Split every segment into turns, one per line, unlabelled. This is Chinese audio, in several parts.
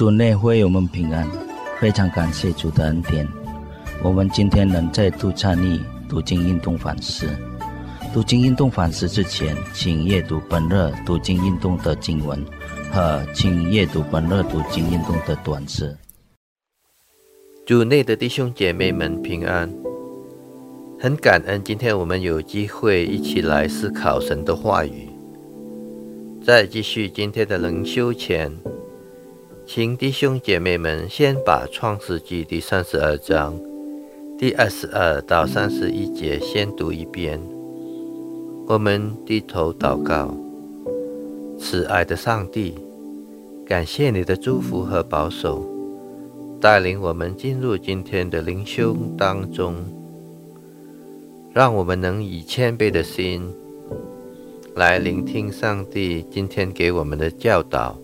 主内会我们平安，非常感谢主的恩典。我们今天能再度参与读经运动反思。读经运动反思之前，请阅读本日读经运动的经文和请阅读本日读经运动的短诗。
主内的弟兄姐妹们平安，很感恩今天我们有机会一起来思考神的话语。在继续今天的灵修前，请弟兄姐妹们先把创世纪第三十二章第二十二到三十一节先读一遍。我们低头祷告，慈爱的上帝，感谢你的祝福和保守，带领我们进入今天的灵修当中，让我们能以谦卑的心。来聆听上帝今天给我们的教导。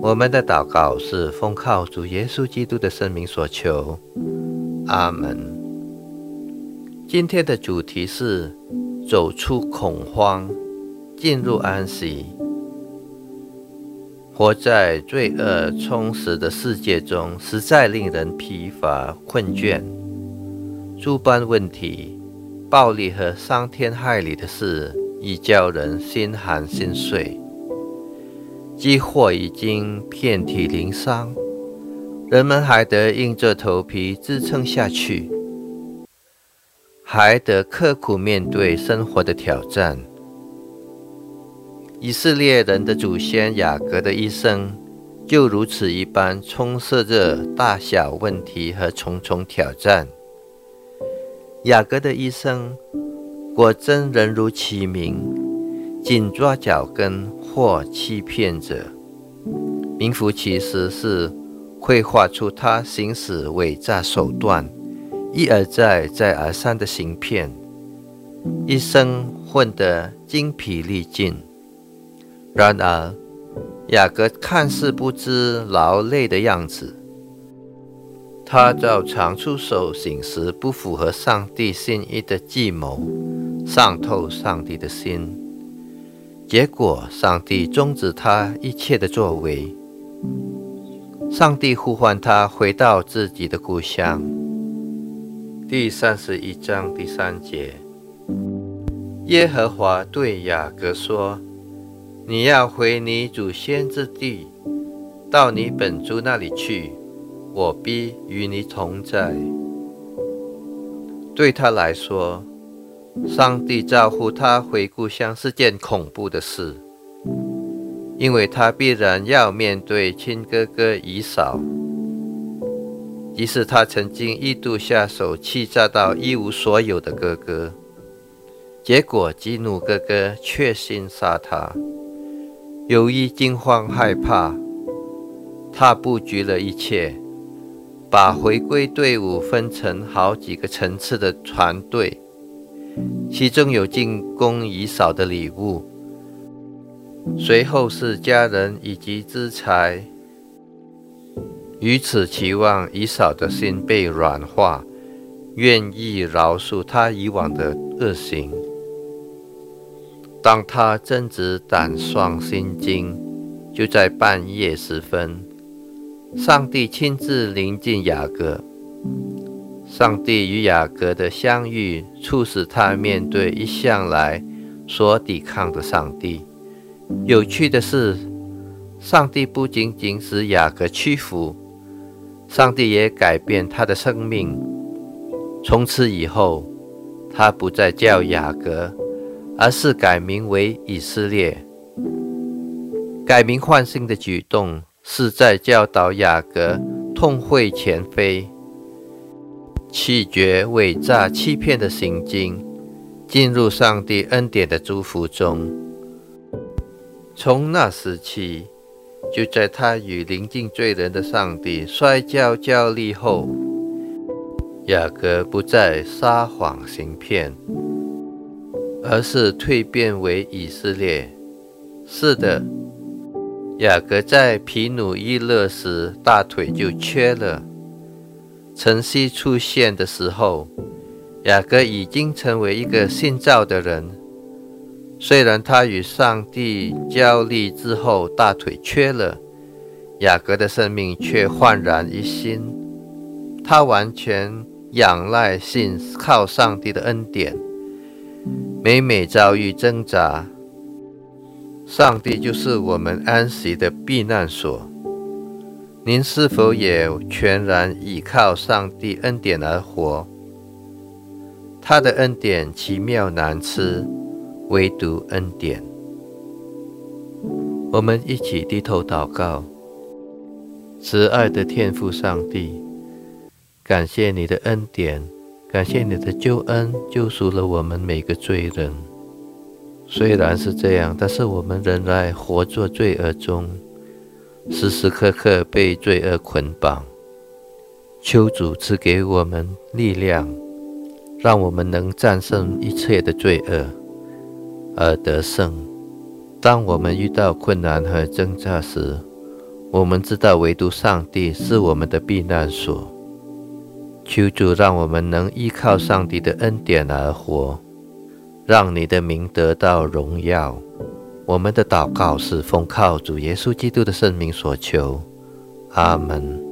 我们的祷告是奉靠主耶稣基督的圣名所求，阿门。今天的主题是走出恐慌，进入安息。活在罪恶充实的世界中，实在令人疲乏困倦。诸般问题、暴力和伤天害理的事。已叫人心寒心碎，饥祸已经遍体鳞伤，人们还得硬着头皮支撑下去，还得刻苦面对生活的挑战。以色列人的祖先雅各的一生就如此一般，充斥着大小问题和重重挑战。雅各的一生。果真人如其名，紧抓脚跟或欺骗者，名副其实是绘画出他行使伪诈手段，一而再再而三的行骗，一生混得精疲力尽。然而，雅各看似不知劳累的样子。他照常出手行使不符合上帝心意的计谋，伤透上帝的心。结果，上帝终止他一切的作为。上帝呼唤他回到自己的故乡。第三十一章第三节，耶和华对雅各说：“你要回你祖先之地，到你本族那里去。”我必与你同在。对他来说，上帝招呼他回故乡是件恐怖的事，因为他必然要面对亲哥哥以扫。即使他曾经一度下手欺诈到一无所有的哥哥，结果激怒哥哥，确心杀他。由于惊慌害怕，他布局了一切。把回归队伍分成好几个层次的团队，其中有进攻以扫的礼物，随后是家人以及资财。于此期望以扫的心被软化，愿意饶恕他以往的恶行。当他正值胆丧心惊，就在半夜时分。上帝亲自临近雅各，上帝与雅各的相遇，促使他面对一向来所抵抗的上帝。有趣的是，上帝不仅仅使雅各屈服，上帝也改变他的生命。从此以后，他不再叫雅各，而是改名为以色列。改名换姓的举动。是在教导雅各痛悔前非，弃绝伪诈欺骗的行径，进入上帝恩典的祝福中。从那时起，就在他与临近罪人的上帝摔跤交力后，雅各不再撒谎行骗，而是蜕变为以色列。是的。雅各在皮努伊勒时大腿就缺了。晨曦出现的时候，雅各已经成为一个信造的人。虽然他与上帝交力之后大腿缺了，
雅各的生命却焕然一新，他完全仰赖、信靠上帝的恩典。每每遭遇挣扎，上帝就是我们安息的避难所。您是否也全然依靠上帝恩典而活？他的恩典奇妙难吃，唯独恩典。我们一起低头祷告，慈爱的天父上帝，感谢你的恩典，感谢你的救恩，救赎了我们每个罪人。虽然是这样，但是我们仍然活在罪恶中。时时刻刻被罪恶捆绑，求主赐给我们力量，让我们能战胜一切的罪恶而得胜。当我们遇到困难和挣扎时，我们知道唯独上帝是我们的避难所。求主让我们能依靠上帝的恩典而活，让你的名得到荣耀。我们的祷告是奉靠主耶稣基督的圣名所求，阿门。